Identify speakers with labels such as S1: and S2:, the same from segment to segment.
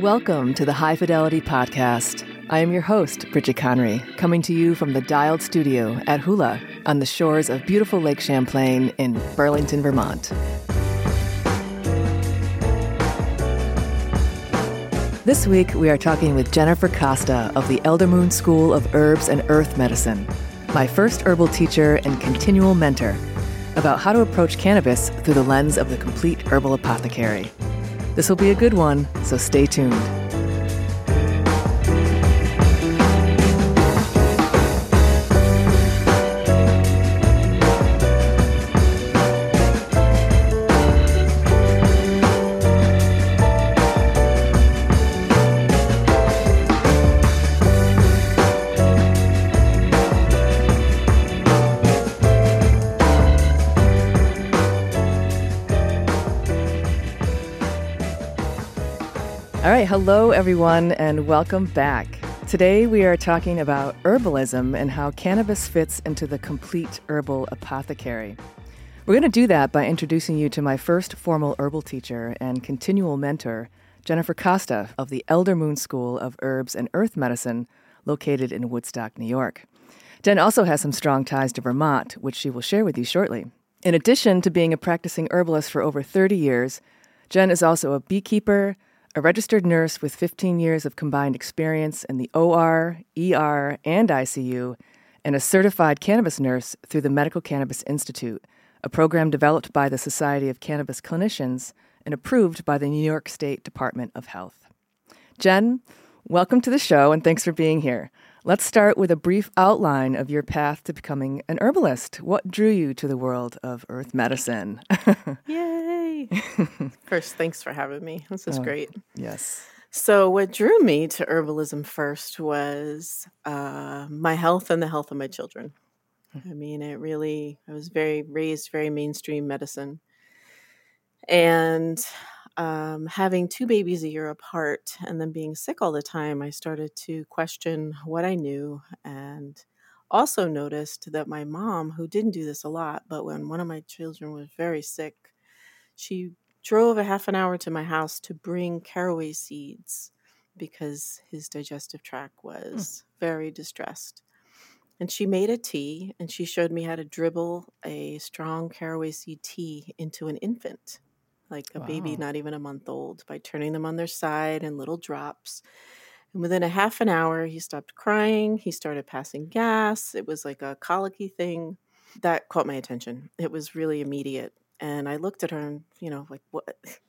S1: Welcome to the High Fidelity Podcast. I am your host, Bridget Conry, coming to you from the Dialed Studio at Hula on the shores of beautiful Lake Champlain in Burlington, Vermont. This week, we are talking with Jennifer Costa of the Eldermoon School of Herbs and Earth Medicine, my first herbal teacher and continual mentor, about how to approach cannabis through the lens of the complete herbal apothecary. This will be a good one, so stay tuned. Hello everyone, and welcome back. Today we are talking about herbalism and how cannabis fits into the complete herbal apothecary. We're going to do that by introducing you to my first formal herbal teacher and continual mentor, Jennifer Costa of the Eldermoon School of Herbs and Earth Medicine, located in Woodstock, New York. Jen also has some strong ties to Vermont, which she will share with you shortly. In addition to being a practicing herbalist for over 30 years, Jen is also a beekeeper, a registered nurse with 15 years of combined experience in the OR, ER, and ICU, and a certified cannabis nurse through the Medical Cannabis Institute, a program developed by the Society of Cannabis Clinicians and approved by the New York State Department of Health. Jen, welcome to the show and thanks for being here. Let's start with a brief outline of your path to becoming an herbalist. What drew you to the world of earth medicine?
S2: Yay! first, thanks for having me. This is
S1: Oh.
S2: great.
S1: yes.
S2: So, what drew me to herbalism first was uh, my health and the health of my children. I mean, it really, I was very raised very mainstream medicine. And um, having two babies a year apart and then being sick all the time, I started to question what I knew and also noticed that my mom, who didn't do this a lot, but when one of my children was very sick, she drove a half an hour to my house to bring caraway seeds because his digestive tract was very distressed. And she made a tea and she showed me how to dribble a strong caraway seed tea into an infant, like a baby not even a month old, by turning them on their side in little drops. And within a half an hour, he stopped crying. He started passing gas. It was like a colicky thing that caught my attention. It was really immediate. And I looked at her and, you know, like, what?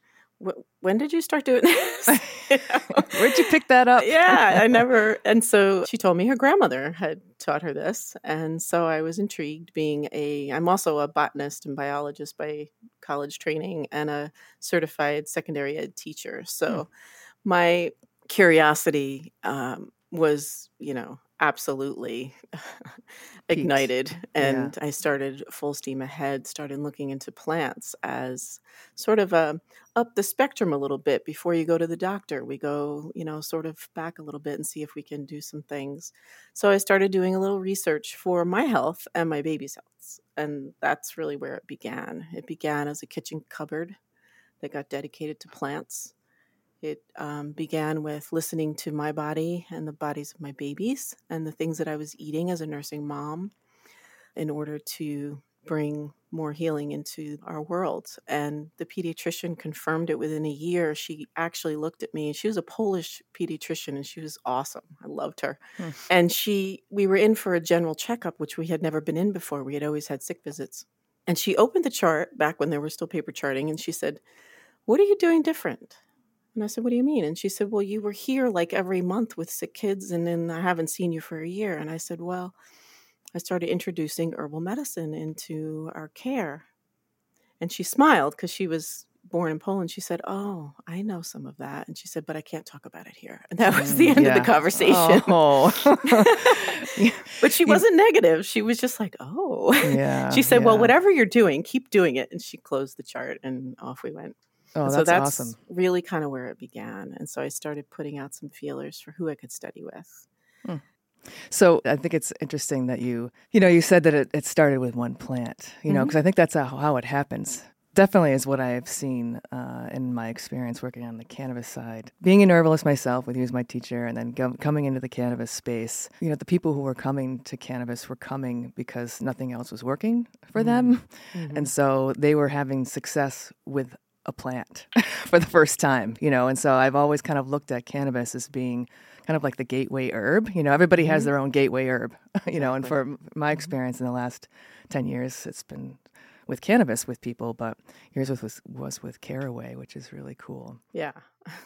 S2: Wh- when did you start doing this? You know?
S1: Where'd you pick that up?
S2: yeah, I never. And so she told me her grandmother had taught her this. And so I was intrigued being a, I'm also a botanist and biologist by college training and a certified secondary ed teacher. So my curiosity um, was, you know, absolutely ignited. And I started full steam ahead, started looking into plants as sort of a up the spectrum a little bit before you go to the doctor. We go, you know, sort of back a little bit and see if we can do some things. So I started doing a little research for my health and my baby's health. And that's really where it began. It began as a kitchen cupboard that got dedicated to plants. It um, began with listening to my body and the bodies of my babies and the things that I was eating as a nursing mom in order to bring more healing into our world. And the pediatrician confirmed it within a year. She actually looked at me and she was a Polish pediatrician and she was awesome. I loved her.
S1: Hmm.
S2: And she we were in for a general checkup which we had never been in before. We had always had sick visits. And she opened the chart back when there were still paper charting and she said, "What are you doing different?" And I said, What do you mean? And she said, Well, you were here like every month with sick kids, and then I haven't seen you for a year. And I said, Well, I started introducing herbal medicine into our care. And she smiled because she was born in Poland. She said, Oh, I know some of that. And she said, But I can't talk about it here. And that was the
S1: Mm,
S2: end
S1: yeah.
S2: of the conversation.
S1: Oh.
S2: but she wasn't negative. She was just like, Oh.
S1: yeah.
S2: she said, Well, whatever you're doing, keep doing it. And she closed the chart and off we went.
S1: Oh,
S2: And
S1: that's,
S2: so that's
S1: awesome.
S2: really kind of where it began. And so I started putting out some feelers for who I could study with.
S1: So I think it's interesting that you, you know, you said that it, it started with one plant, you know, because I think that's how, how it happens. definitely is what I've seen uh, in my experience working on the cannabis side. Being an herbalist myself, with you as my teacher, and then go- coming into the cannabis space, you know, the people who were coming to cannabis were coming because nothing else was working for mm-hmm. them. Mm-hmm. And so they were having success with a plant for the first time, you know. And so I've always kind of looked at cannabis as being kind of like the gateway herb. You know, everybody has mm-hmm. their own gateway herb, you know, and for my mm-hmm. experience in the last 10 years, it's been with cannabis with people, but yours was, was with caraway, which is really cool.
S2: Yeah.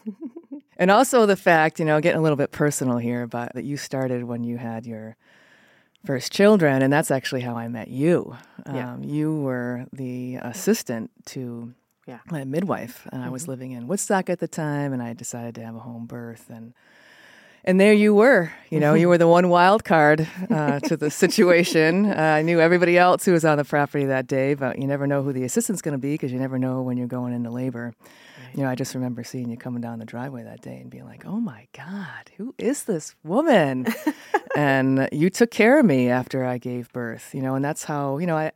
S1: and also the fact, you know, getting a little bit personal here, but that you started when you had your first children, and that's actually how I met you. Yeah. Um, you were the assistant to yeah. my midwife, and mm-hmm. I was mm-hmm. living in Woodstock at the time, and I decided to have a home birth, and and there you were. You know, you were the one wild card uh, to the situation. Uh, I knew everybody else who was on the property that day, but you never know who the assistant's going to be because you never know when you're going into labor. Right. You know, I just remember seeing you coming down the driveway that day and being like, "Oh my God, who is this woman?" and you took care of me after I gave birth. You know, and that's how you know I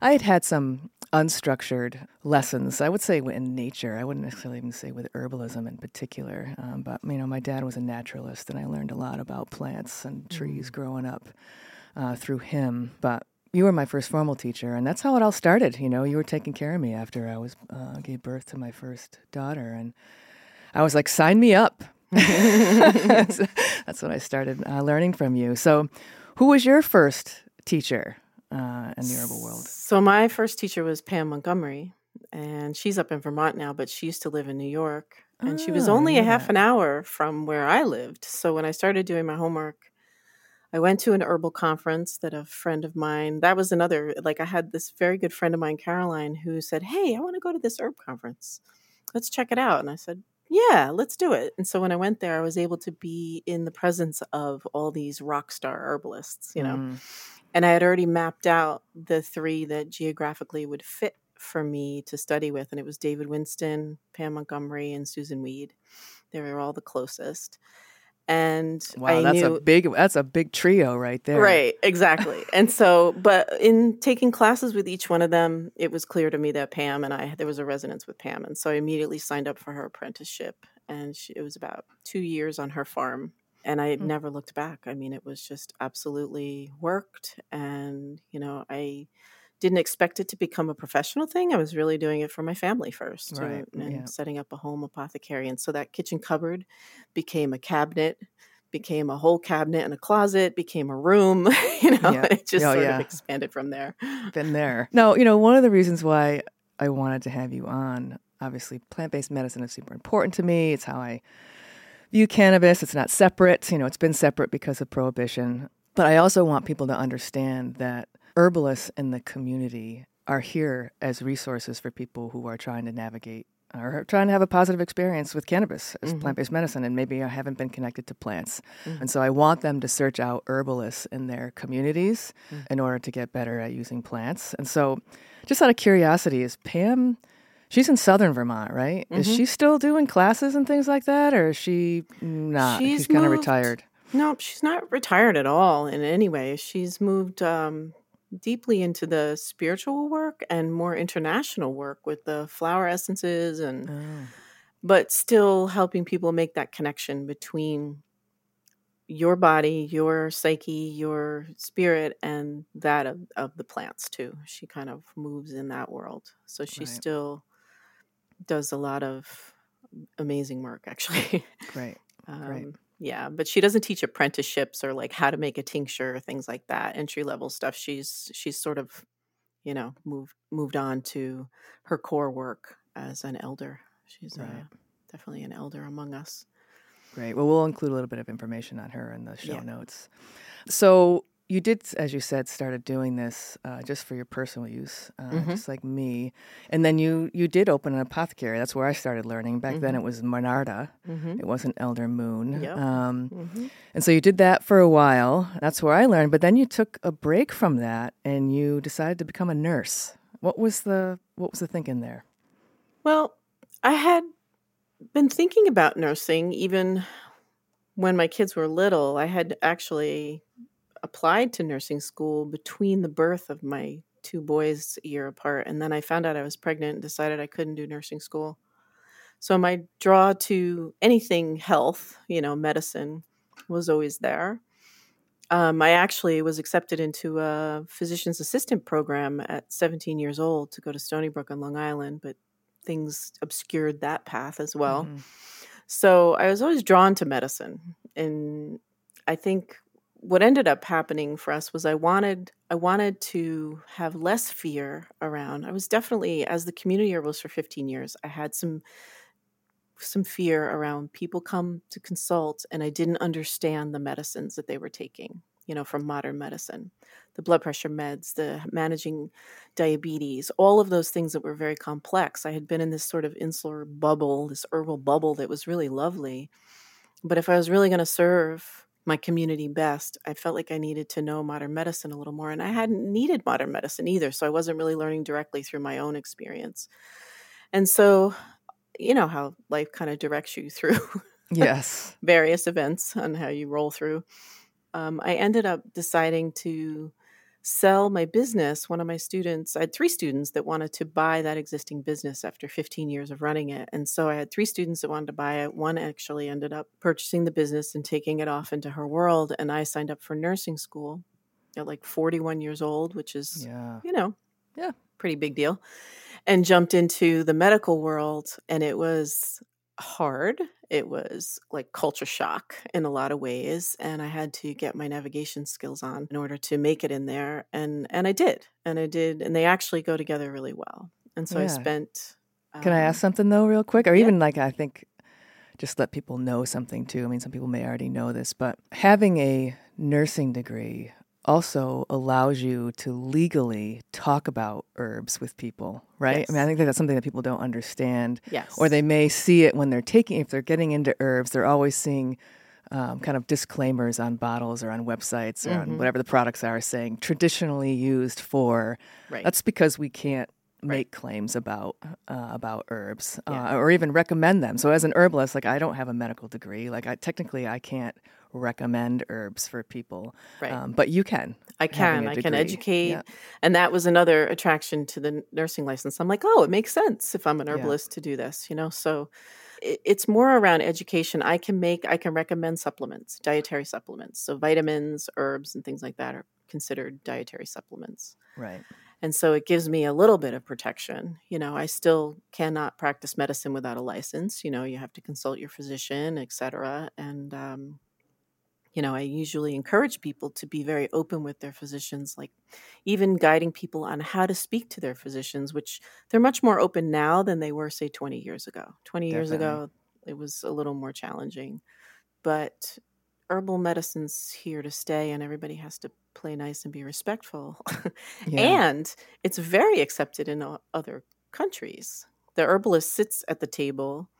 S1: I had had some unstructured lessons. I would say in nature. I wouldn't necessarily even say with herbalism in particular. Um, but you know, my dad was a naturalist, and I learned a lot about plants and trees mm. growing up uh, through him. But you were my first formal teacher, and that's how it all started. You know, you were taking care of me after I was uh, gave birth to my first daughter, and I was like, sign me up. that's, that's, when I started uh, learning from you. So, who was your first teacher? Uh, in the herbal world?
S2: So my first teacher was Pam Montgomery, and she's up in Vermont now, but she used to live in New York, and oh, she was ah, only a half an hour from where I lived. So when I started doing my homework, I went to an herbal conference that a friend of mine, that was another, like I had this very good friend of mine, Caroline, who said, Hey, I want to go to this herb conference. Let's check it out. And I said, yeah, let's do it. And so when I went there, I was able to be in the presence of all these rock star herbalists, you know. Mm and I had already mapped out the three that geographically would fit for me to study with, and it was David Winston, Pam Montgomery, and Susun Weed. They were all the closest. And
S1: wow,
S2: I
S1: that's
S2: knew,
S1: a big that's a big trio right there.
S2: Right, exactly. and so, but in taking classes with each one of them, it was clear to me that Pam and I there was a resonance with Pam, and so I immediately signed up for her apprenticeship. And she, it was about two years on her farm and I mm-hmm. never looked back. I mean, it was just absolutely worked. And, you know, I didn't expect it to become a professional thing. I was really doing it for my family first right. and, and yeah. setting up a home apothecary. And so that kitchen cupboard became a cabinet, became a whole cabinet and a closet, became a room, you know, yeah. it just oh, sort yeah. of expanded from there.
S1: Been there. No, you know, one of the reasons why I wanted to have you on, obviously, plant based medicine is super important to me. It's how I view cannabis. It's not separate. You know, it's been separate because of prohibition. But I also want people to understand that herbalists in the community are here as resources for people who are trying to navigate or trying to have a positive experience with cannabis as mm-hmm. plant-based medicine and maybe I haven't been connected to plants. Mm-hmm. And so I want them to search out herbalists in their communities mm-hmm. in order to get better at using plants. And so just out of curiosity, is Pam She's in southern Vermont, right? Mm-hmm. Is she still doing classes and things like that, or is she not? She's, she's kind of retired.
S2: No, she's not retired at all in any way. She's moved um, deeply into the spiritual work and more international work with the flower essences and, oh. but still helping people make that connection between your body, your psyche, your spirit, and that of, of the plants too. She kind of moves in that world. So she's right. still does a lot of amazing work actually.
S1: Great. um, Great.
S2: Yeah, but she doesn't teach apprenticeships or like how to make a tincture or things like that, entry level stuff. She's she's sort of, you know, moved moved on to her core work as an elder. She's uh, right. uh, definitely an elder among us.
S1: Great. Well, we'll include a little bit of information on her in the show yeah. notes. So, you did, as you said, started doing this uh, just for your personal use, uh, mm-hmm. just like me. And then you you did open an apothecary. That's where I started learning. Back mm-hmm. then, it was Monarda. Mm-hmm. It wasn't Eldermoon.
S2: Yep. Um, mm-hmm.
S1: and so you did that for a while. That's where I learned. But then you took a break from that, and you decided to become a nurse. What was the what was the thinking there?
S2: Well, I had been thinking about nursing even when my kids were little. I had actually applied to nursing school between the birth of my two boys a year apart. And then I found out I was pregnant and decided I couldn't do nursing school. So my draw to anything health, you know, medicine, was always there. Um, I actually was accepted into a physician's assistant program at 17 years old to go to Stony Brook on Long Island, but things obscured that path as well. Mm-hmm. So I was always drawn to medicine. And I think what ended up happening for us was I wanted I wanted to have less fear around. I was definitely as the community herbalist for 15 years, I had some some fear around people come to consult and I didn't understand the medicines that they were taking, you know, from modern medicine. The blood pressure meds, the managing diabetes, all of those things that were very complex. I had been in this sort of insular bubble, this herbal bubble that was really lovely. But if I was really going to serve my community best, I felt like I needed to know modern medicine a little more. And I hadn't needed modern medicine either. So I wasn't really learning directly through my own experience. And so you know how life kind of directs you through
S1: yes
S2: various events on how you roll through um, i ended up deciding to sell my business one of my students i had three students that wanted to buy that existing business after 15 years of running it and so i had three students that wanted to buy it one actually ended up purchasing the business and taking it off into her world and i signed up for nursing school at like 41 years old which is yeah. you know
S1: yeah
S2: pretty big deal and jumped into the medical world and it was hard it was like culture shock in a lot of ways and i had to get my navigation skills on in order to make it in there and and i did and i did and they actually go together really well and so yeah. i spent
S1: um, can i ask um, something though real quick or yeah. even like i think just let people know something too i mean some people may already know this but having a nursing degree also allows you to legally talk about herbs with people, right? Yes. I mean, I think that that's something that people don't understand.
S2: Yes.
S1: Or they may see it when they're taking, if they're getting into herbs, they're always seeing um, kind of disclaimers on bottles or on websites or mm-hmm. on whatever the products are saying traditionally used for.
S2: Right.
S1: That's because we can't make right. claims about uh, about herbs yeah. uh, or even recommend them. So as an herbalist, like I don't have a medical degree. Like I technically I can't recommend herbs for people.
S2: Right. Um,
S1: but you can.
S2: I can. I can educate. Yeah. And that was another attraction to the nursing license. I'm like, oh, it makes sense if I'm an herbalist yeah. to do this, you know? So it, it's more around education. I can make, I can recommend supplements, dietary supplements. So vitamins, herbs, and things like that are considered dietary supplements.
S1: Right.
S2: And so it gives me a little bit of protection. You know, I still cannot practice medicine without a license. You know, you have to consult your physician, et cetera. And, um, you know, I usually encourage people to be very open with their physicians, like even guiding people on how to speak to their physicians, which they're much more open now than they were, say, 20 years ago. 20 Definitely. years ago, it was a little more challenging. But herbal medicine's here to stay, and everybody has to play nice and be respectful. yeah. And it's very accepted in other countries. The herbalist sits at the table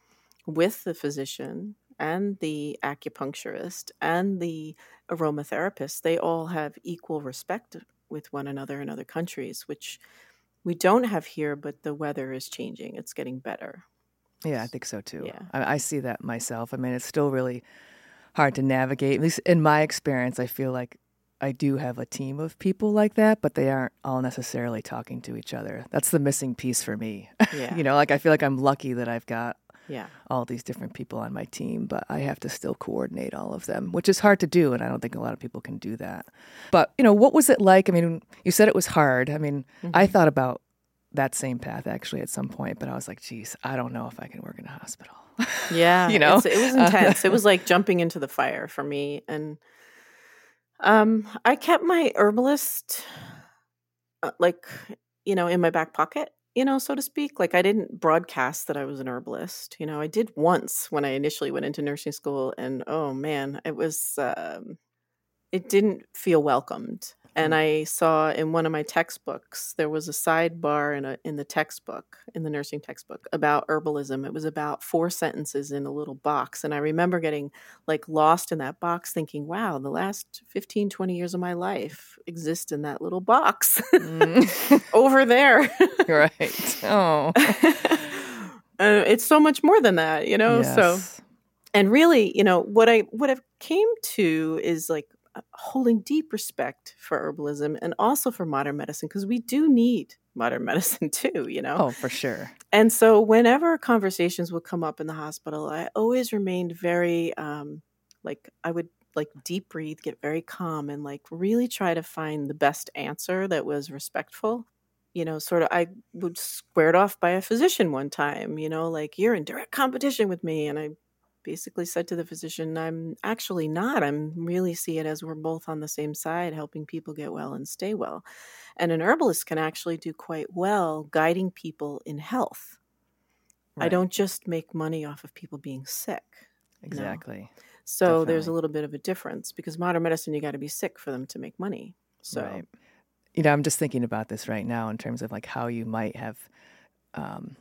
S2: with the physician and the acupuncturist and the aromatherapist, they all have equal respect with one another in other countries, which we don't have here, but the weather is changing. It's getting better.
S1: Yeah, I think so too.
S2: Yeah.
S1: I, I see that myself. I mean, it's still really hard to navigate. At least in my experience, I feel like I do have a team of people like that, but they aren't all necessarily talking to each other. That's the missing piece for me.
S2: Yeah.
S1: you know, like I feel like I'm lucky that I've got
S2: yeah.
S1: all these different people on my team, but I have to still coordinate all of them, which is hard to do. And I don't think a lot of people can do that. But, you know, what was it like? I mean, you said it was hard. I mean, mm-hmm. I thought about that same path actually at some point, but I was like, geez, I don't know if I can work in a hospital.
S2: Yeah.
S1: you know,
S2: it was intense. it was like jumping into the fire for me. And um, I kept my herbalist, uh, like, you know, in my back pocket you know, so to speak. Like I didn't broadcast that I was an herbalist. You know, I did once when I initially went into nursing school, and oh man, it was um, it didn't feel welcomed. And mm-hmm. I saw in one of my textbooks there was a sidebar in a in the textbook in the nursing textbook about herbalism. It was about four sentences in a little box, and I remember getting like lost in that box, thinking, "Wow, the last 15, 20 years of my life exist in that little box mm. over there."
S1: right. Oh.
S2: uh, it's so much more than that, you know. Yes. So, and really, you know, what I what I've came to is like holding deep respect for herbalism and also for modern medicine because we do need modern medicine too, you know?
S1: Oh, for sure.
S2: And so whenever conversations would come up in the hospital, I always remained very, um, like, I would like deep breathe, get very calm, and like really try to find the best answer that was respectful. You know, sort of, I would squared off by a physician one time, you know, like, you're in direct competition with me. And I basically said to the physician, I'm actually not. I'm really see it as we're both on the same side, helping people get well and stay well. And an herbalist can actually do quite well guiding people in health. Right. I don't just make money off of people being sick.
S1: Exactly.
S2: No. So Definitely. there's a little bit of a difference because modern medicine, you got to be sick for them to make money. So, right.
S1: you know, I'm just thinking about this right now in terms of like how you might have um,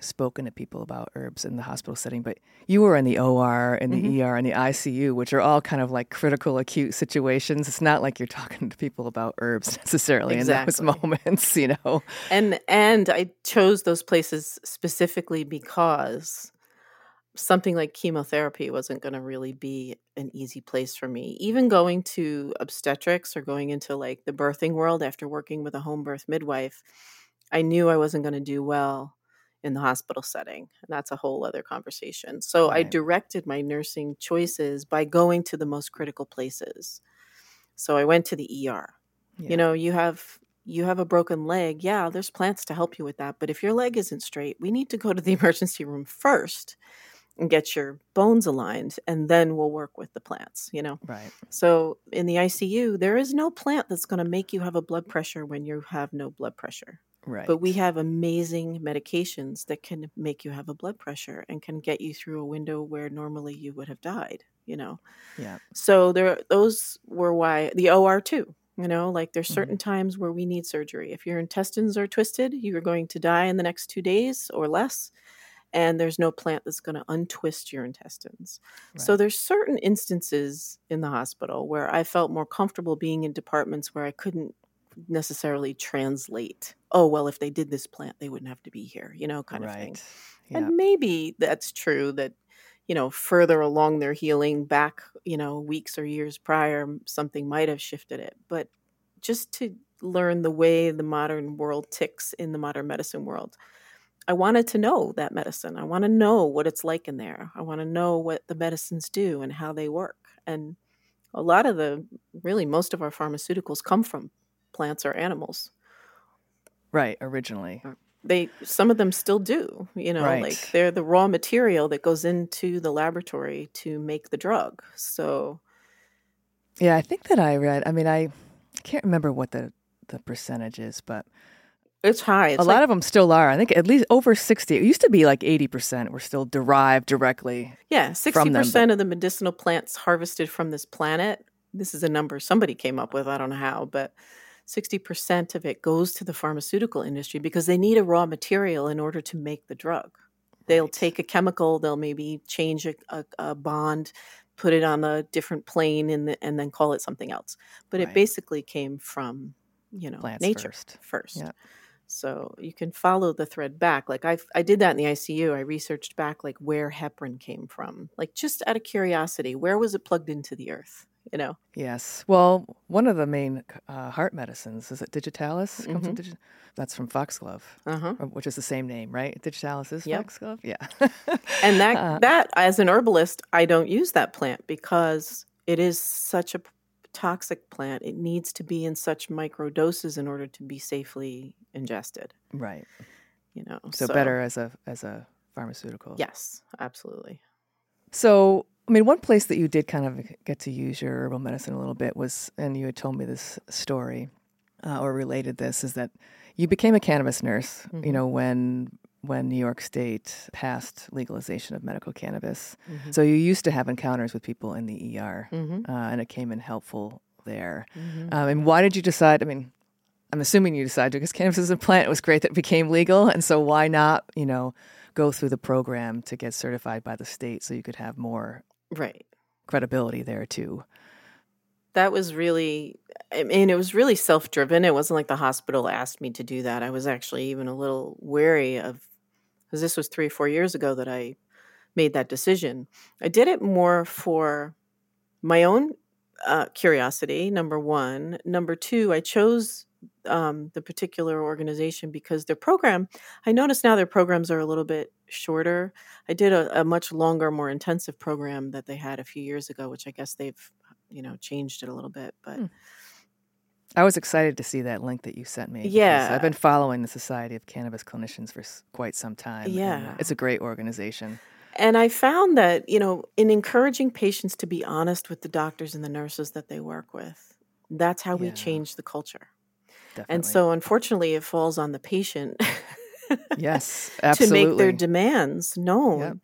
S1: spoken to people about herbs in the hospital setting, but you were in the OR and the mm-hmm. ER and the ICU, which are all kind of like critical acute situations. It's not like you're talking to people about herbs necessarily exactly. in those moments, you know.
S2: And and I chose those places specifically because something like chemotherapy wasn't going to really be an easy place for me. Even going to obstetrics or going into like the birthing world after working with a home birth midwife, I knew I wasn't going to do well in the hospital setting. And that's a whole other conversation. So right. I directed my nursing choices by going to the most critical places. So I went to the ER. Yeah. You know, you have you have a broken leg. Yeah, there's plants to help you with that, but if your leg isn't straight, we need to go to the emergency room first and get your bones aligned and then we'll work with the plants you know
S1: right
S2: so in the icu there is no plant that's going to make you have a blood pressure when you have no blood pressure
S1: Right.
S2: But we have amazing medications that can make you have a blood pressure and can get you through a window where normally you would have died, you know.
S1: Yeah.
S2: So there those were why the OR too, you know, like there's certain mm-hmm. times where we need surgery. If your intestines are twisted, you're going to die in the next 2 days or less. And there's no plant that's going to untwist your intestines. Right. So there's certain instances in the hospital where I felt more comfortable being in departments where I couldn't necessarily translate oh well if they did this plant they wouldn't have to be here you know kind right. of thing yeah. and maybe that's true that you know further along their healing back you know weeks or years prior something might have shifted it but just to learn the way the modern world ticks in the modern medicine world i wanted to know that medicine i want to know what it's like in there i want to know what the medicines do and how they work and a lot of the really most of our pharmaceuticals come from plants or animals.
S1: Right, originally.
S2: Uh, they some of them still do, you know, right. like they're the raw material that goes into the laboratory to make the drug. So
S1: Yeah, I think that I read I mean I can't remember what the the percentage is, but
S2: it's high. It's
S1: a like, lot of them still are. I think at least over 60. It used to be like 80% were still derived directly.
S2: Yeah, 60% them, of the medicinal plants harvested from this planet. This is a number somebody came up with. I don't know how, but 60% of it goes to the pharmaceutical industry because they need a raw material in order to make the drug. They'll right. take a chemical, they'll maybe change a, a, a, bond, put it on a different plane, and, the, and then call it something else. But right. it basically came from, you know,
S1: Plants
S2: nature
S1: first.
S2: first. Yeah. So you can follow the thread back. Like I, I did that in the ICU. I researched back like where heparin came from, like just out of curiosity. Where was it plugged into the earth? You know.
S1: Yes. Well, one of the main uh, heart medicines is it Digitalis?
S2: Mm-hmm.
S1: Digi- that's from Foxglove,
S2: uh-huh.
S1: which is the same name, right? Digitalis is yep. Foxglove. Yeah.
S2: and that uh, that as an herbalist, I don't use that plant because it is such a toxic plant. It needs to be in such micro doses in order to be safely ingested.
S1: Right.
S2: You know.
S1: So, so better as a as a pharmaceutical.
S2: Yes, absolutely.
S1: So I mean, one place that you did kind of get to use your herbal medicine a little bit was, and you had told me this story uh, or related this, is that you became a cannabis nurse. Mm-hmm. You know, when when New York State passed legalization of medical cannabis, mm-hmm. so you used to have encounters with people in the ER, mm-hmm. uh, and it came in helpful there. Mm-hmm. Um, and why did you decide? I mean, I'm assuming you decided because cannabis is a plant. It was great that it became legal, and so why not? You know go through the program to get certified by the state so you could have more
S2: right.
S1: credibility there too.
S2: That was really i mean it was really self-driven. It wasn't like the hospital asked me to do that. I was actually even a little wary of because this was three or four years ago that i made that decision. I did it more for my own uh, curiosity, number one. Number two, I chose um, the particular organization because their program, I notice now their programs are a little bit shorter. I did a, a much longer, more intensive program that they had a few years ago, which I guess they've, you know, changed it a little bit. But
S1: Hmm. I was excited to see that link that you sent me.
S2: Yeah.
S1: I've been following the Society of Cannabis Clinicians for quite some time. uh,
S2: Yeah.
S1: it's a great organization.
S2: And I found that, you know, in encouraging patients to be honest with the doctors and the nurses that they work with, that's how we change the culture.
S1: Definitely.
S2: And so, unfortunately, it falls on the patient
S1: yes, absolutely.
S2: to make their demands known.
S1: Yep.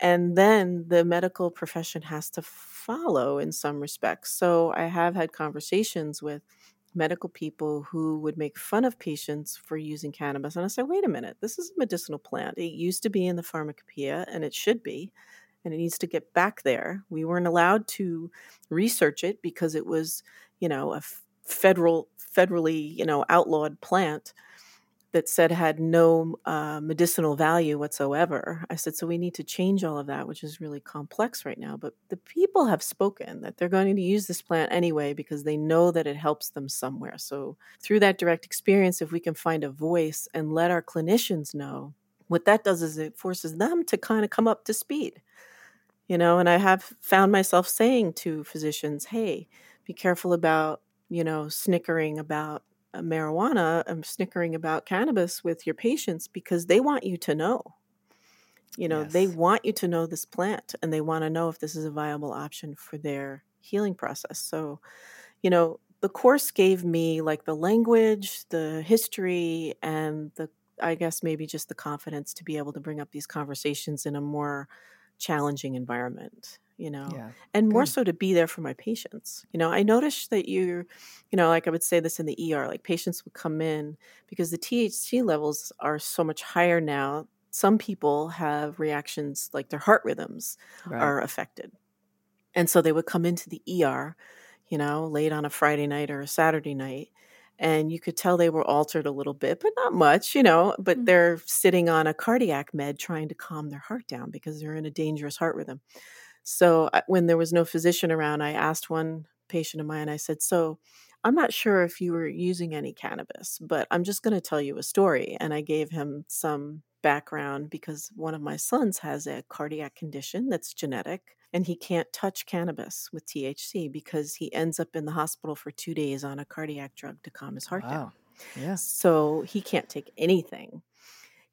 S2: And then the medical profession has to follow in some respects. So, I have had conversations with medical people who would make fun of patients for using cannabis. And I said, wait a minute, this is a medicinal plant. It used to be in the pharmacopoeia, and it should be. And it needs to get back there. We weren't allowed to research it because it was, you know, a f- federal, federally, you know, outlawed plant that said had no uh, medicinal value whatsoever. I said, so we need to change all of that, which is really complex right now. But the people have spoken that they're going to use this plant anyway because they know that it helps them somewhere. So through that direct experience, if we can find a voice and let our clinicians know, what that does is it forces them to kind of come up to speed. You know, and I have found myself saying to physicians, hey, be careful about, you know, snickering about uh, marijuana and snickering about cannabis with your patients because they want you to know. You know, they want you to know this plant and they want to know if this is a viable option for their healing process. So, you know, the course gave me like the language, the history, and the, I guess, maybe just the confidence to be able to bring up these conversations in a more challenging environment, you know?
S1: Yeah.
S2: and more
S1: Good.
S2: so to be there for my patients. You know, I noticed that you, you know, like I would say this in the ER, like patients would come in because the THC levels are so much higher now. Some people have reactions like their heart rhythms
S1: Right.
S2: are affected. And so they would come into the ER, you know, late on a Friday night or a Saturday night. And you could tell they were altered a little bit, but not much, you know. But
S1: Mm.
S2: they're sitting on a cardiac med trying to calm their heart down because they're in a dangerous heart rhythm. So when there was no physician around, I asked one patient of mine, I said, So I'm not sure if you were using any cannabis, but I'm just going to tell you a story. And I gave him some background because one of my sons has a cardiac condition that's genetic and he can't touch cannabis with THC because he ends up in the hospital for two days on a cardiac drug to calm his heart down.
S1: Wow. Yeah.
S2: So he can't take anything.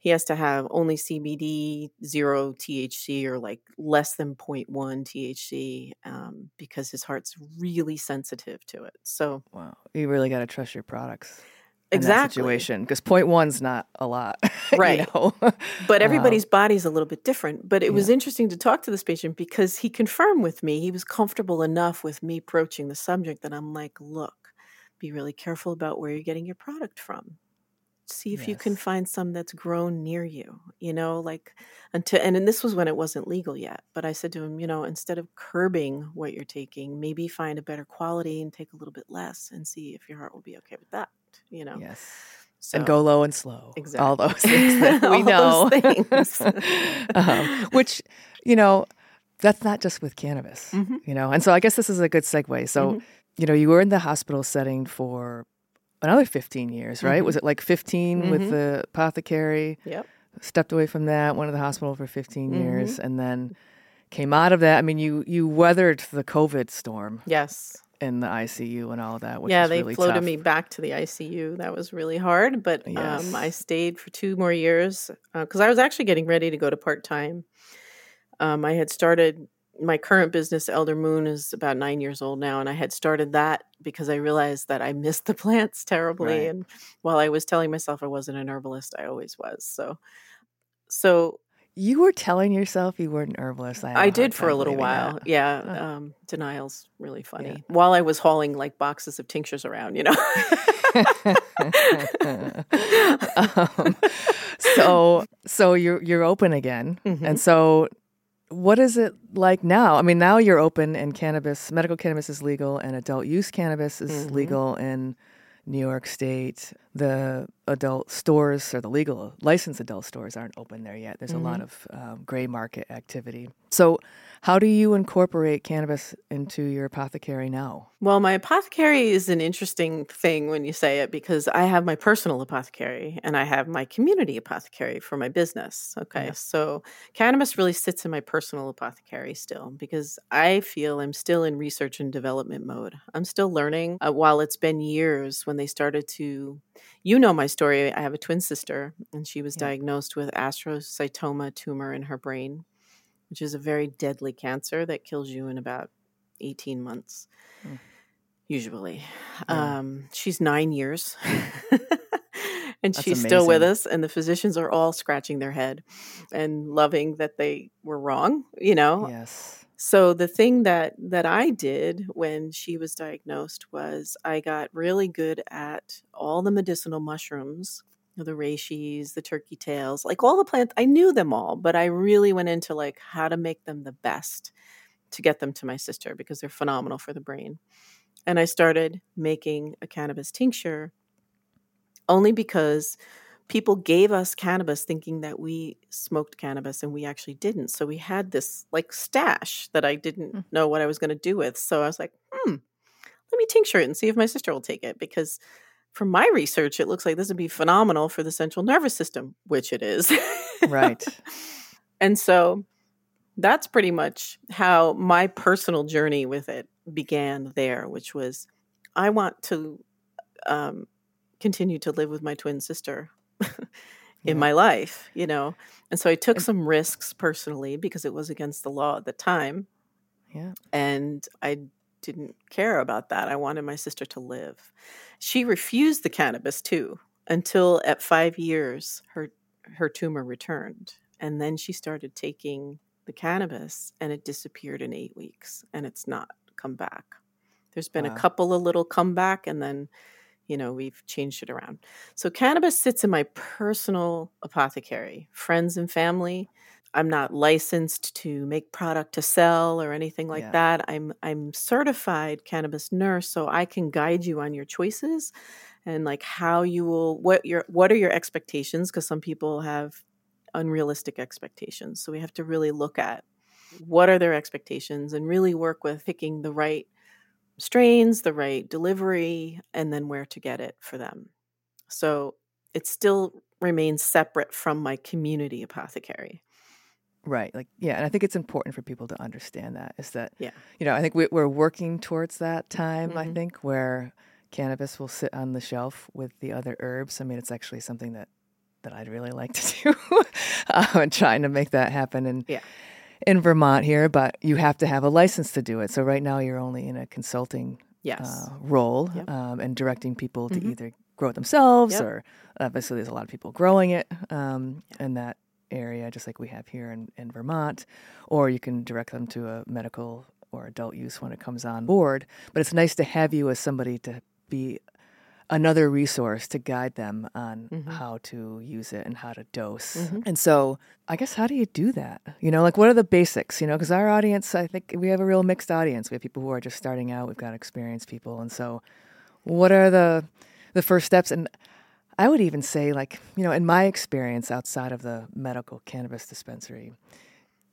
S2: He has to have only CBD, zero THC, or like less than 0.1 THC um, because his heart's really sensitive to it. So,
S1: Wow. You really got to trust your products.
S2: exactly.
S1: situation because point one's not a lot, you
S2: Right.
S1: know?
S2: But
S1: Um,
S2: everybody's body's a little bit different. But it was interesting to talk to this patient because he confirmed with me, he was comfortable enough with me broaching the subject that I'm like, look, be really careful about where you're getting your product from. See if you can find some that's grown near you, you know, like until, and, and this was when it wasn't legal yet. But I said to him, you know, instead of curbing what you're taking, maybe find a better quality and take a little bit less and see if your heart will be okay with that, you know.
S1: yes.
S2: So,
S1: and go low and slow.
S2: exactly All
S1: those things that we know.
S2: things.
S1: um, which, you know, that's not just with cannabis,
S2: Mhm.
S1: you know. And so I guess this is a good segue. So,
S2: Mhm.
S1: you know, you were in the hospital setting for another 15 years, right?
S2: Mhm.
S1: Was it like 15
S2: Mhm.
S1: with the apothecary?
S2: Yep.
S1: Stepped away from that, went to the hospital for 15
S2: Mhm.
S1: years, and then came out of that. I mean, you you weathered the COVID storm
S2: Yes.
S1: in the ICU and all that, which
S2: yeah, they
S1: really
S2: floated
S1: tough.
S2: me back to the ICU. That was really hard, but
S1: Yes.
S2: um, I stayed for two more years because I was actually getting ready to go to part time. Um, I had started my current business, Eldermoon, is about nine years old now, and I had started that because I realized that I missed the plants terribly.
S1: Right.
S2: And while I was telling myself I wasn't an herbalist, I always was. So, so
S1: You were telling yourself you weren't an herbalist. I,
S2: I did for a little while.
S1: that.
S2: Yeah. Um, denial's really funny. While I was hauling like boxes of tinctures around, you know.
S1: um, so so you're you're open again,
S2: Mhm.
S1: and so what is it like now? I mean, now you're open, and cannabis, medical cannabis is legal, and adult use cannabis is
S2: Mhm.
S1: legal in New York State. The adult stores or the legal licensed adult stores aren't open there yet. There's mm-hmm. a lot of um, gray market activity. So, how do you incorporate cannabis into your apothecary now?
S2: Well, my apothecary is an interesting thing when you say it because I have my personal apothecary and I have my community apothecary for my business. Okay. Yeah. So, cannabis really sits in my personal apothecary still because I feel I'm still in research and development mode. I'm still learning uh, while it's been years when they started to you know my story. I have a twin sister, and she was yeah. diagnosed with astrocytoma tumor in her brain, which is a very deadly cancer that kills you in about 18 months, mm. usually. Yeah. Um, she's nine years. and That's she's amazing. still with us and the physicians are all scratching their head and loving that they were wrong you know
S1: yes
S2: so the thing that that I did when she was diagnosed was I got really good at all the medicinal mushrooms, the reishis, the turkey tails, like all the plants. I knew them all, but I really went into like how to make them the best to get them to my sister because they're phenomenal for the brain. And I started making a cannabis tincture only because people gave us cannabis thinking that we smoked cannabis and we actually didn't. So we had this like stash that I didn't mm. know what I was going to do with. So I was like, hmm, let me tincture it and see if my sister will take it because from my research, it looks like this would be phenomenal for the central nervous system, which it is.
S1: right.
S2: And so that's pretty much how my personal journey with it began there, which was I want to um, continue to live with my twin sister in yeah. my life, you know. And so I took some risks personally because it was against the law at the time.
S1: Yeah.
S2: And I didn't care about that. I wanted my sister to live. She refused the cannabis too until at 5 years her her tumor returned. And then she started taking the cannabis and it disappeared in 8 weeks and it's not come back. There's been wow. a couple of little comeback and then you know, we've changed it around. So cannabis sits in my personal apothecary, friends and family. I'm not licensed to make product to sell or anything like yeah. that. I'm I'm certified cannabis nurse, so I can guide you on your choices and like how you will what your what are your expectations because some people have unrealistic expectations. So we have to really look at what are their expectations and really work with picking the right strains, the right delivery, and then where to get it for them. So it still remains separate from my community apothecary.
S1: Right. Like, yeah. And I think it's important for people to understand that is that,
S2: yeah.
S1: you know, I think we, are working towards that time, mm-hmm. I think, where cannabis will sit on the shelf with the other herbs. I mean, it's actually something that, that I'd really like to do uh, and trying to make that happen. And,
S2: yeah
S1: in Vermont here, but you have to have a license to do it. So right now you're only in a consulting
S2: yes.
S1: uh, role yep. um, and directing people to mm-hmm. either grow it themselves yep. or obviously there's a lot of people growing it um, in that area, just like we have here in, in Vermont, or you can direct them to a medical or adult use when it comes on board. But it's nice to have you as somebody to be another resource to guide them on mm-hmm. how to use it and how to dose. Mm-hmm. And so, I guess, how do you do that? You know, like what are the basics? You know, because our audience, I think we have a real mixed audience. We have people who are just starting out, we've got experienced people. And so, what are the the first steps? And I would even say, like, you know, in my experience outside of the medical cannabis dispensary,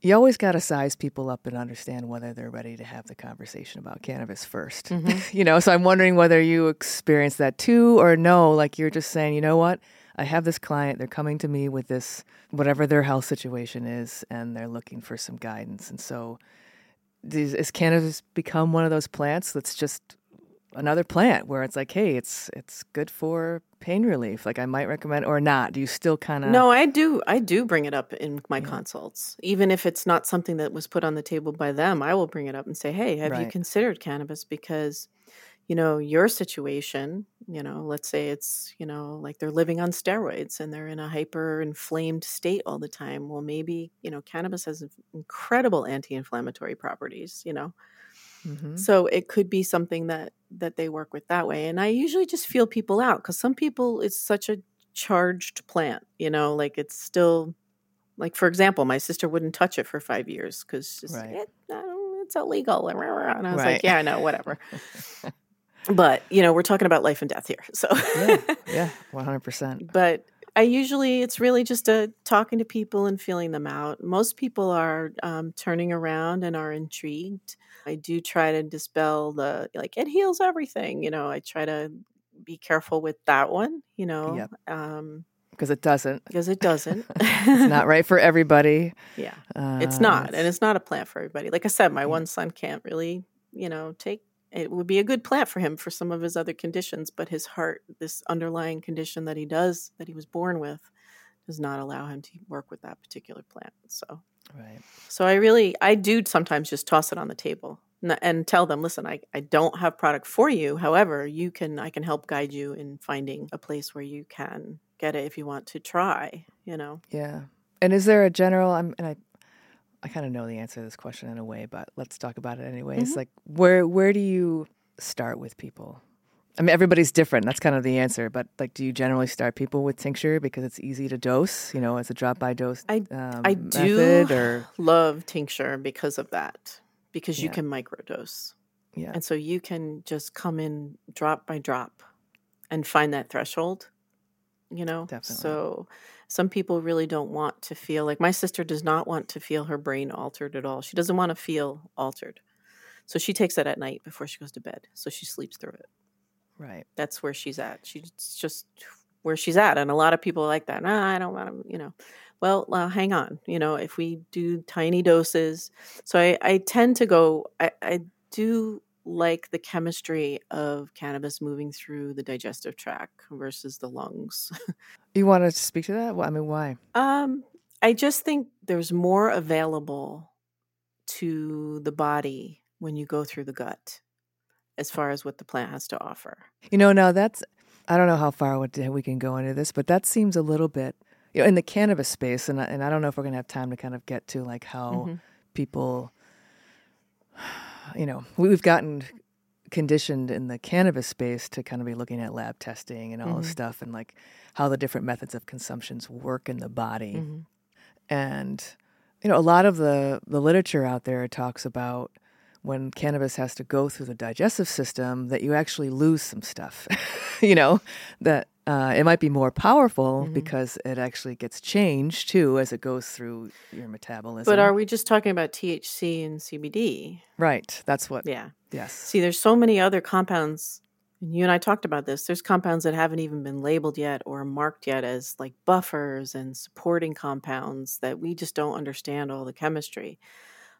S1: you always got to size people up and understand whether they're ready to have the conversation about cannabis 1st mm-hmm. you know, so I'm wondering whether you experience that too or no. Like you're just saying, you know what? I have this client, they're coming to me with this, whatever their health situation is, and they're looking for some guidance. And so, is cannabis become one of those plants that's just another plant where it's like, hey, it's it's good for pain relief. Like I might recommend or not. Do you still kind of
S2: No, I do I do bring it up in my yeah. consults. Even if it's not something that was put on the table by them, I will bring it up and say, "Hey, have right. you considered cannabis because you know, your situation, you know, let's say it's, you know, like they're living on steroids and they're in a hyper inflamed state all the time. Well, maybe, you know, cannabis has incredible anti inflammatory properties, you know. Mm-hmm. So it could be something that that they work with that way. And I usually just feel people out because some people it's such a charged plant, you know, like it's still like for example, my sister wouldn't touch it for five years because right. it, it's illegal. And I was right. like, yeah, I know, whatever. but you know, we're talking about life and death here. So
S1: yeah, yeah, one hundred percent.
S2: But I usually it's really just a talking to people and feeling them out. Most people are um, turning around and are intrigued. I do try to dispel the like it heals everything. You know, I try to be careful with that one. You know,
S1: Yep.
S2: um,
S1: Because it doesn't.
S2: because it doesn't.
S1: It's not right for everybody.
S2: Yeah,
S1: Uh,
S2: it's not, and
S1: it's-
S2: it's not a plant for everybody. Like I said, my
S1: Yeah.
S2: one son can't really, you know, take. It would be a good plant for him for some of his other conditions, but his heart, this underlying condition that he does, that he was born with, does not allow him to work with that particular plant. So,
S1: right.
S2: so I really, I do sometimes just toss it on the table and tell them, listen, I, I don't have product for you. However, you can, I can help guide you in finding a place where you can get it if you want to try. You know,
S1: Yeah. And is there a general? I'm and I, I kind of know the answer to this question in a way, but let's talk about it anyways.
S2: Mhm.
S1: Like, where where do you start with people? I mean, everybody's different. That's kind of the answer. But like, do you generally start people with tincture because it's easy to dose? You know, as a drop by dose.
S2: I-
S1: um,
S2: I do
S1: or
S2: love tincture because of that, because you
S1: Yeah.
S2: can microdose.
S1: yeah,
S2: And so you can just come in drop by drop and find that threshold, you know?
S1: Definitely.
S2: So some people really don't want to feel like my sister does not want to feel her brain altered at all. She doesn't want to feel altered. So she takes it at night before she goes to bed. So she sleeps through it.
S1: right.
S2: That's where she's at. She's just where she's at. And a lot of people are like that. Nah, I don't want to, you know. Well, uh, hang on. You know, if we do tiny doses. So I, I tend to go, I, I do like the chemistry of cannabis moving through the digestive tract versus the lungs.
S1: You want to speak to that? Well, I mean, why?
S2: Um, I just think there's more available to the body when you go through the gut as far as what the plant has to offer.
S1: You know, now that's I don't know how far we can go into this, but that seems a little bit you know in the cannabis space, and I- and I don't know if we're gonna have time to kind of get to like how
S2: Mhm.
S1: people, you know, we- we've gotten conditioned in the cannabis space to kind of be looking at lab testing and all this
S2: Mhm.
S1: stuff, and like how the different methods of consumptions work in the body,
S2: Mhm.
S1: and you know, a lot of the the literature out there talks about when cannabis has to go through the digestive system that you actually lose some stuff. you know, that uh, it might be more powerful
S2: Mhm.
S1: because it actually gets changed too as it goes through your metabolism.
S2: But are we just talking about THC and CBD?
S1: right? That's what.
S2: Yeah.
S1: Yes.
S2: See, there's so many other compounds. And you and I talked about this. There's compounds that haven't even been labeled yet or marked yet as like buffers and supporting compounds that we just don't understand all the chemistry.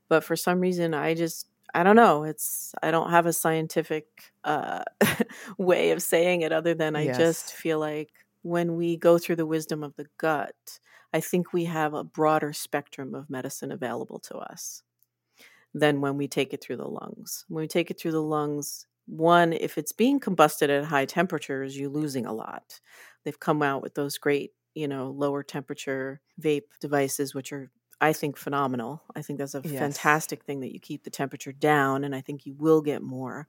S2: But for some reason, I just, I don't know. It's, I don't have a scientific uh, way of saying it other than I
S1: Yes.
S2: just feel like when we go through the wisdom of the gut, I think we have a broader spectrum of medicine available to us than when we take it through the lungs. When we take it through the lungs, one, if it's being combusted at high temperatures, you're losing a lot. They've come out with those great, you know, lower temperature vape devices, which are, I think, phenomenal. I think that's a
S1: Yes.
S2: fantastic thing that you keep the temperature down, and I think you will get more.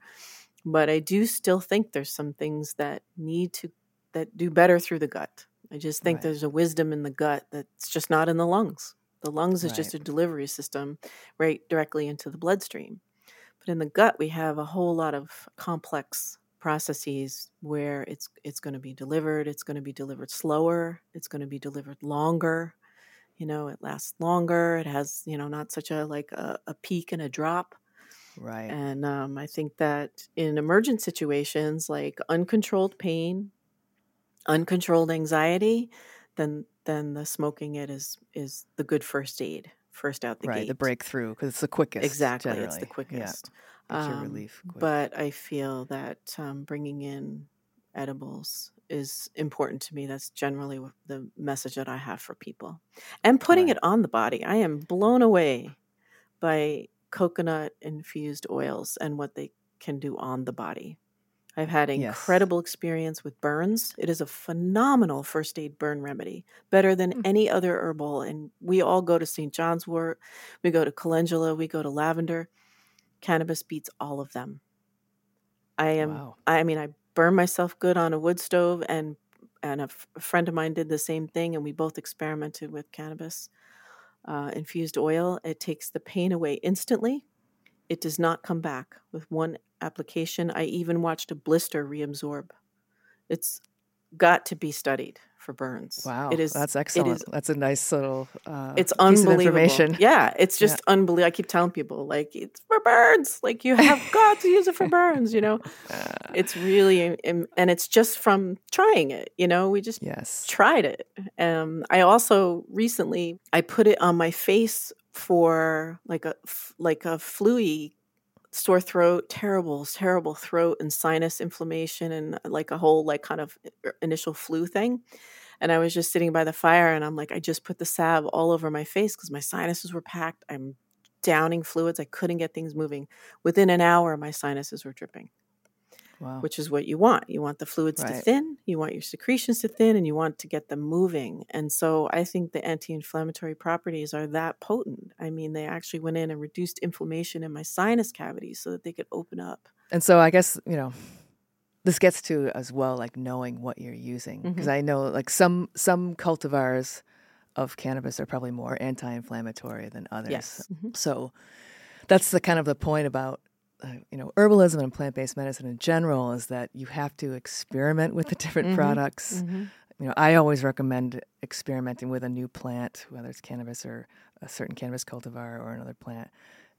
S2: But I do still think there's some things that need to that do better through the gut. I just think
S1: Right.
S2: there's a wisdom in the gut that's just not in the lungs. The lungs is just a delivery system right directly into the bloodstream. But in the gut, we have a whole lot of complex processes where it's it's going to be delivered. It's going to be delivered slower. It's going to be delivered longer. You know, it lasts longer. It has you know not such a like a, a peak and a drop.
S1: Right.
S2: And um, I think that in emergent situations like uncontrolled pain, uncontrolled anxiety, then then the smoking it is is the good first aid, first out the
S1: right.
S2: gate.
S1: The breakthrough because it's the quickest.
S2: Exactly, it's the quickest.
S1: Yeah.
S2: Um,
S1: relief. quick.
S2: But I feel that um, bringing in edibles is important to me. That's generally the message that I have for people. And putting
S1: Right.
S2: it on the body. I am blown away by coconut infused oils and what they can do on the body. I've had
S1: Yes.
S2: incredible experience with burns. It is a phenomenal first aid burn remedy, better than
S1: Mm.
S2: any other herbal. And we all go to St. John's wort, we go to calendula, we go to lavender. Cannabis beats all of them. I am
S1: wow.
S2: I mean, I burned myself good on a wood stove, and and a, f- a friend of mine did the same thing, and we both experimented with cannabis uh, infused oil. It takes the pain away instantly. It does not come back with one application. I even watched a blister reabsorb. It's got to be studied for burns.
S1: Wow,
S2: it is.
S1: That's excellent.
S2: Is,
S1: that's a nice little. Uh,
S2: it's unbelievable.
S1: information.
S2: Yeah, it's just
S1: Yeah.
S2: unbelievable. I keep telling people like it's for burns. Like you have got to use it for burns. You know, it's really and and it's just from trying it. You know, we just
S1: yes.
S2: tried it. Um, I also recently I put it on my face for like a like a fluey sore throat, terrible, terrible throat and sinus inflammation, and uh, like a whole like kind of uh, initial flu thing. And I was just sitting by the fire, and I'm like, I just put the salve all over my face because my sinuses were packed. I'm downing fluids. I couldn't get things moving. Within an hour, my sinuses were dripping
S1: Wow.
S2: which is what you want. You want the fluids to thin, you want your secretions to thin, and you want to get them moving. And so I think the anti inflammatory properties are that potent. I mean, they actually went in and reduced inflammation in my sinus cavities so that they could open up.
S1: And so I guess, you know, this gets to as well like knowing what you're using because
S2: Mhm.
S1: I know like some some cultivars of cannabis are probably more anti-inflammatory than others.
S2: Yes. Mhm.
S1: So that's the kind of the point about uh, you know herbalism and plant-based medicine in general is that you have to experiment with the different
S2: Mhm.
S1: products.
S2: Mhm.
S1: You know, I always recommend experimenting with a new plant, whether it's cannabis or a certain cannabis cultivar or another plant,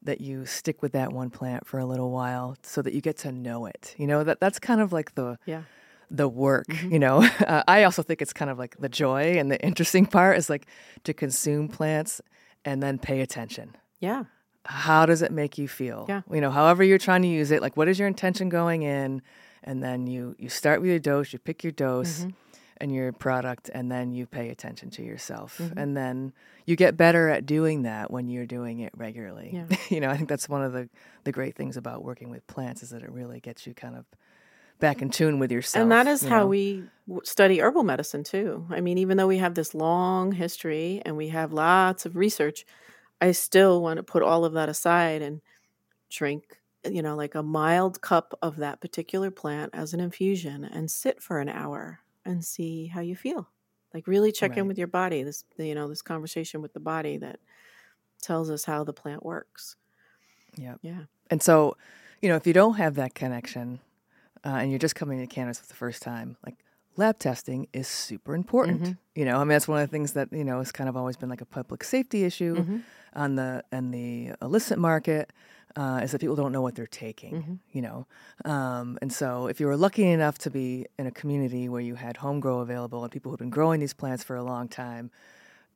S1: that you stick with that one plant for a little while so that you get to know it. You know, that that's kind of like the
S2: Yeah.
S1: the work,
S2: Mhm.
S1: you know. Uh, I also think it's kind of like the joy and the interesting part is like to consume plants and then pay attention.
S2: Yeah.
S1: How does it make you feel?
S2: Yeah.
S1: You know, however you're trying to use it, like what is your intention going in? And then you you start with your dose, you pick your dose
S2: Mhm.
S1: and your product, and then you pay attention to yourself.
S2: Mhm.
S1: And then you get better at doing that when you're doing it regularly.
S2: Yeah.
S1: you know, I think that's one of the, the great things about working with plants is that it really gets you kind of back in tune with yourself.
S2: And that is
S1: you
S2: how
S1: know?
S2: we study herbal medicine too. I mean, even though we have this long history and we have lots of research, I still want to put all of that aside and drink, you know, like a mild cup of that particular plant as an infusion and sit for an hour and see how you feel. Like really check in with your body. This, you know, this conversation with the body that tells us how the plant works.
S1: Yeah.
S2: Yeah.
S1: And so, you know, if you don't have that connection uh, and you're just coming to cannabis for the first time, like lab testing is super important.
S2: Mhm.
S1: You know, I mean, that's one of the things that, you know, has kind of always been like a public safety issue
S2: Mhm.
S1: on the on the illicit market uh, is that people don't know what they're taking,
S2: Mhm.
S1: you know. Um, and so if you were lucky enough to be in a community where you had home grow available and people who'd been growing these plants for a long time,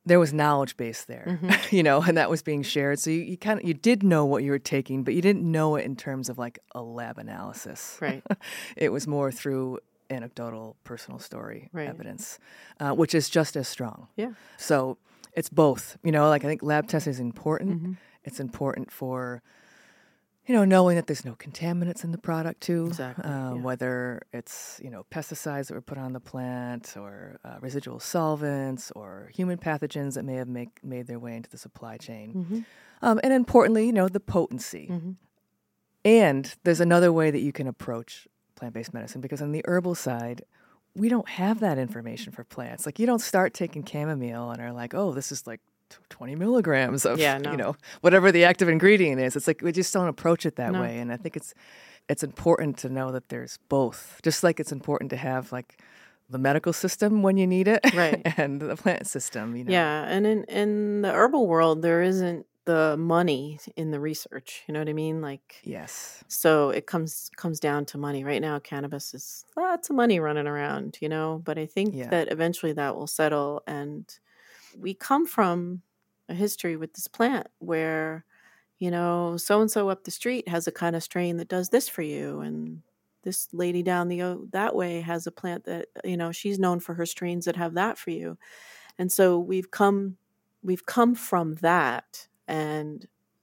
S1: there was knowledge base there,
S2: Mhm.
S1: you know, and that was being shared. So you, you kind of you did know what you were taking, but you didn't know it in terms of like a lab analysis.
S2: Right.
S1: it was more through anecdotal, personal story
S2: Right.
S1: evidence, uh, which is just as strong.
S2: Yeah.
S1: So it's both. You know, like I think lab testing is important.
S2: Mhm.
S1: It's important for you know knowing that there's no contaminants in the product too.
S2: Exactly,
S1: Um,
S2: yeah.
S1: Whether it's you know pesticides that were put on the plant or uh, residual solvents or human pathogens that may have make, made their way into the supply chain.
S2: Mhm.
S1: Um, and importantly, you know the potency.
S2: Mhm.
S1: And there's another way that you can approach plant based medicine because on the herbal side, we don't have that information for plants. Like, you don't start taking chamomile and are like, oh, this is like tw- 20 milligrams of,
S2: Yeah, no.
S1: you know, whatever the active ingredient is. It's like we just don't approach it that
S2: No.
S1: way. And I think it's it's important to know that there's both. Just like it's important to have like the medical system when you need it,
S2: Right.
S1: and the plant system. You know,
S2: Yeah, and in in the herbal world, there isn't the money in the research. You know what I mean? Like,
S1: Yes.
S2: so it comes comes down to money. Right now, cannabis is lots of money running around. You know, but I think
S1: Yeah.
S2: that eventually that will settle. And we come from a history with this plant where, you know, so and so up the street has a kind of strain that does this for you, and this lady down the o- that way has a plant that you know she's known for her strains that have that for you and so we've come we've come from that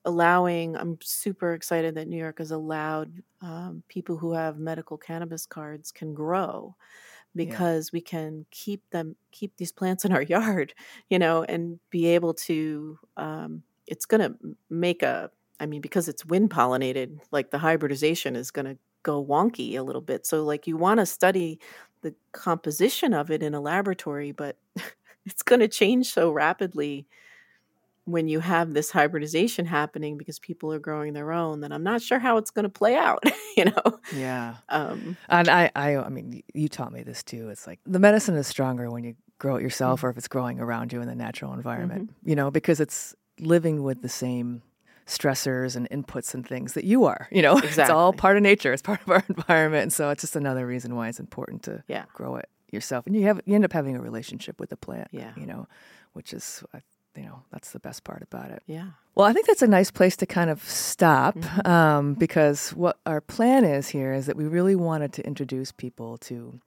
S2: allowing i'm super excited that new york has allowed um, people who have medical cannabis cards can grow because we can keep them keep these plants in our yard you know and be able to um, it's going to make a i mean because it's wind pollinated like the hybridization is going to go wonky a little bit. So like you want to study the composition of it in a laboratory but it's going to change so rapidly when you have this hybridization happening because people are growing their own, then I'm not sure how it's going to play out. you know?
S1: Yeah. Um, and I, I, I mean, you taught me this too. It's like the medicine is stronger when you grow it yourself, mm-hmm. or if it's growing around you in the natural environment. Mm-hmm. You know, because it's living with the same stressors and inputs and things that you are. You know,
S2: exactly.
S1: it's all part of nature. It's part of our environment, and so it's just another reason why it's important to
S2: yeah.
S1: grow it yourself. And you have you end up having a relationship with the plant.
S2: Yeah.
S1: You know, which is you know that's the best part about it
S2: yeah
S1: well i think that's a nice place to kind of stop mm-hmm. um, because what our plan is here is that we really wanted to introduce people to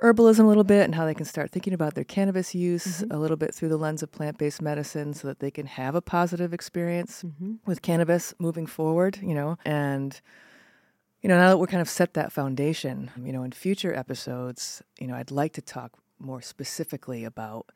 S1: herbalism a little bit and how they can start thinking about their cannabis use mm-hmm. a little bit through the lens of plant-based medicine so that they can have a positive experience mm-hmm. with cannabis moving forward you know and you know now that we're kind of set that foundation you know in future episodes you know i'd like to talk more specifically about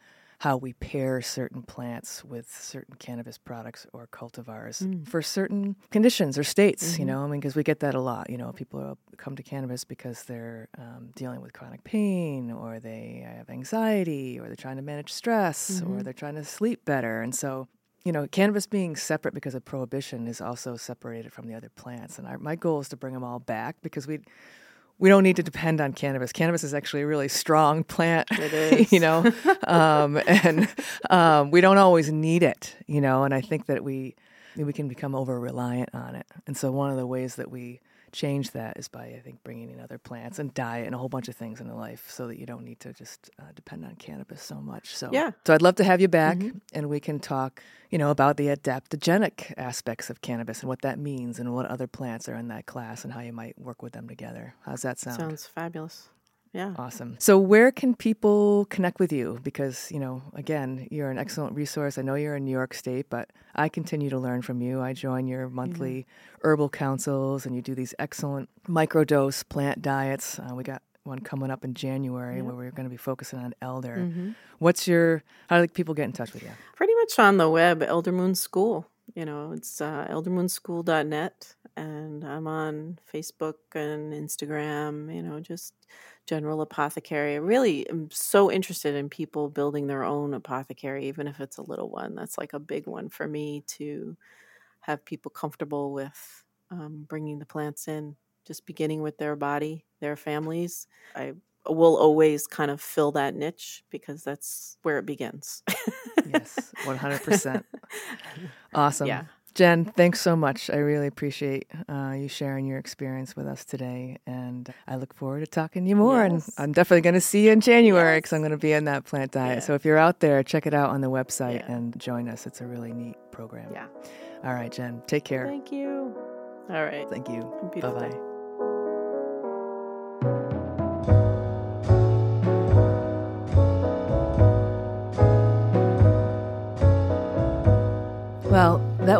S1: how we pair certain plants with certain cannabis products or cultivars mm. for certain conditions or states. Mm-hmm. You know, I mean, because we get that a lot. You know, people come to cannabis because they're um, dealing with chronic pain, or they have anxiety, or they're trying to manage stress, mm-hmm. or they're trying to sleep better, and so you know, cannabis being separate because of prohibition is also separated from the other plants. And our, my goal is to bring them all back because we we don't need to depend on cannabis. Cannabis is actually a really strong plant. You know, um, and um, we don't always need it, you know. And I think that we we can become over reliant on it. And so one of the ways that we change that is by I think bringing in other plants and diet and a whole bunch of things into life, so that you don't need to just uh, depend on cannabis so much. So
S2: yeah,
S1: so I'd love to have you back, mm-hmm. and we can talk, you know, about the adaptogenic aspects of cannabis and what that means, and what other plants are in that class, and how you might work with them together. How's that sound?
S2: Sounds fabulous. Yeah.
S1: Awesome. So, where can people connect with you? Because, you know, again, you're an excellent resource. I know you're in New York State, but I continue to learn from you. I join your monthly mm-hmm. herbal councils, and you do these excellent microdose plant diets. Uh, we got one coming up in January yep. where we're going to be focusing on elder. Mm-hmm. What's your, how do people get in touch with you?
S2: Pretty much on the web, Eldermoon School. You know, it's uh, eldermoonschool.net, and I'm on Facebook and Instagram, you know, just general apothecary. I really am so interested in people building their own apothecary, even if it's a little one. That's like a big one for me to have people comfortable with um, bringing the plants in, just beginning with their body, their families. I will always kind of fill that niche because that's where it begins.
S1: yes, 100%. Awesome.
S2: Yeah.
S1: Jen, thanks so much. I really appreciate uh, you sharing your experience with us today. And I look forward to talking to you more. Yes. And I'm definitely going to see you in January because yes. I'm going to be in that plant diet. Yeah. So if you're out there, check it out on the website yeah. and join us. It's a really neat program.
S2: Yeah.
S1: All right, Jen, take care.
S2: Thank you. All right.
S1: Thank you. Bye bye.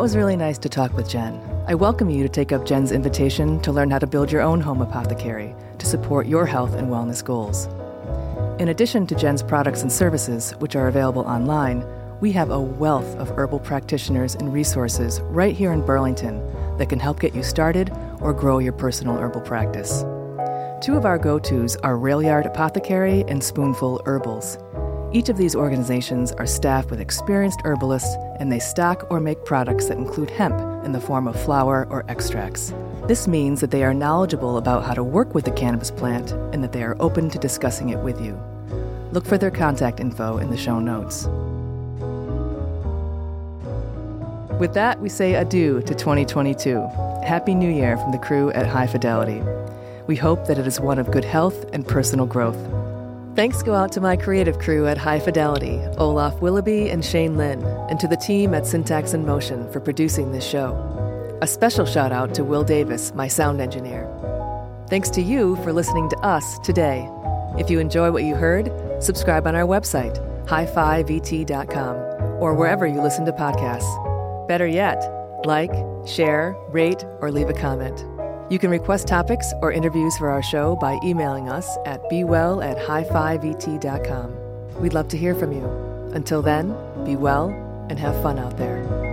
S1: That was really nice to talk with Jen. I welcome you to take up Jen's invitation to learn how to build your own home apothecary to support your health and wellness goals. In addition to Jen's products and services, which are available online, we have a wealth of herbal practitioners and resources right here in Burlington that can help get you started or grow your personal herbal practice. Two of our go tos are Railyard Apothecary and Spoonful Herbals. Each of these organizations are staffed with experienced herbalists and they stock or make products that include hemp in the form of flower or extracts. This means that they are knowledgeable about how to work with the cannabis plant and that they are open to discussing it with you. Look for their contact info in the show notes. With that, we say adieu to 2022. Happy New Year from the crew at High Fidelity. We hope that it is one of good health and personal growth. Thanks go out to my creative crew at High Fidelity, Olaf Willoughby and Shane Lynn, and to the team at Syntax in Motion for producing this show. A special shout out to Will Davis, my sound engineer. Thanks to you for listening to us today. If you enjoy what you heard, subscribe on our website, hifivt.com, or wherever you listen to podcasts. Better yet, like, share, rate, or leave a comment. You can request topics or interviews for our show by emailing us at bewell at. We'd love to hear from you. Until then, be well and have fun out there.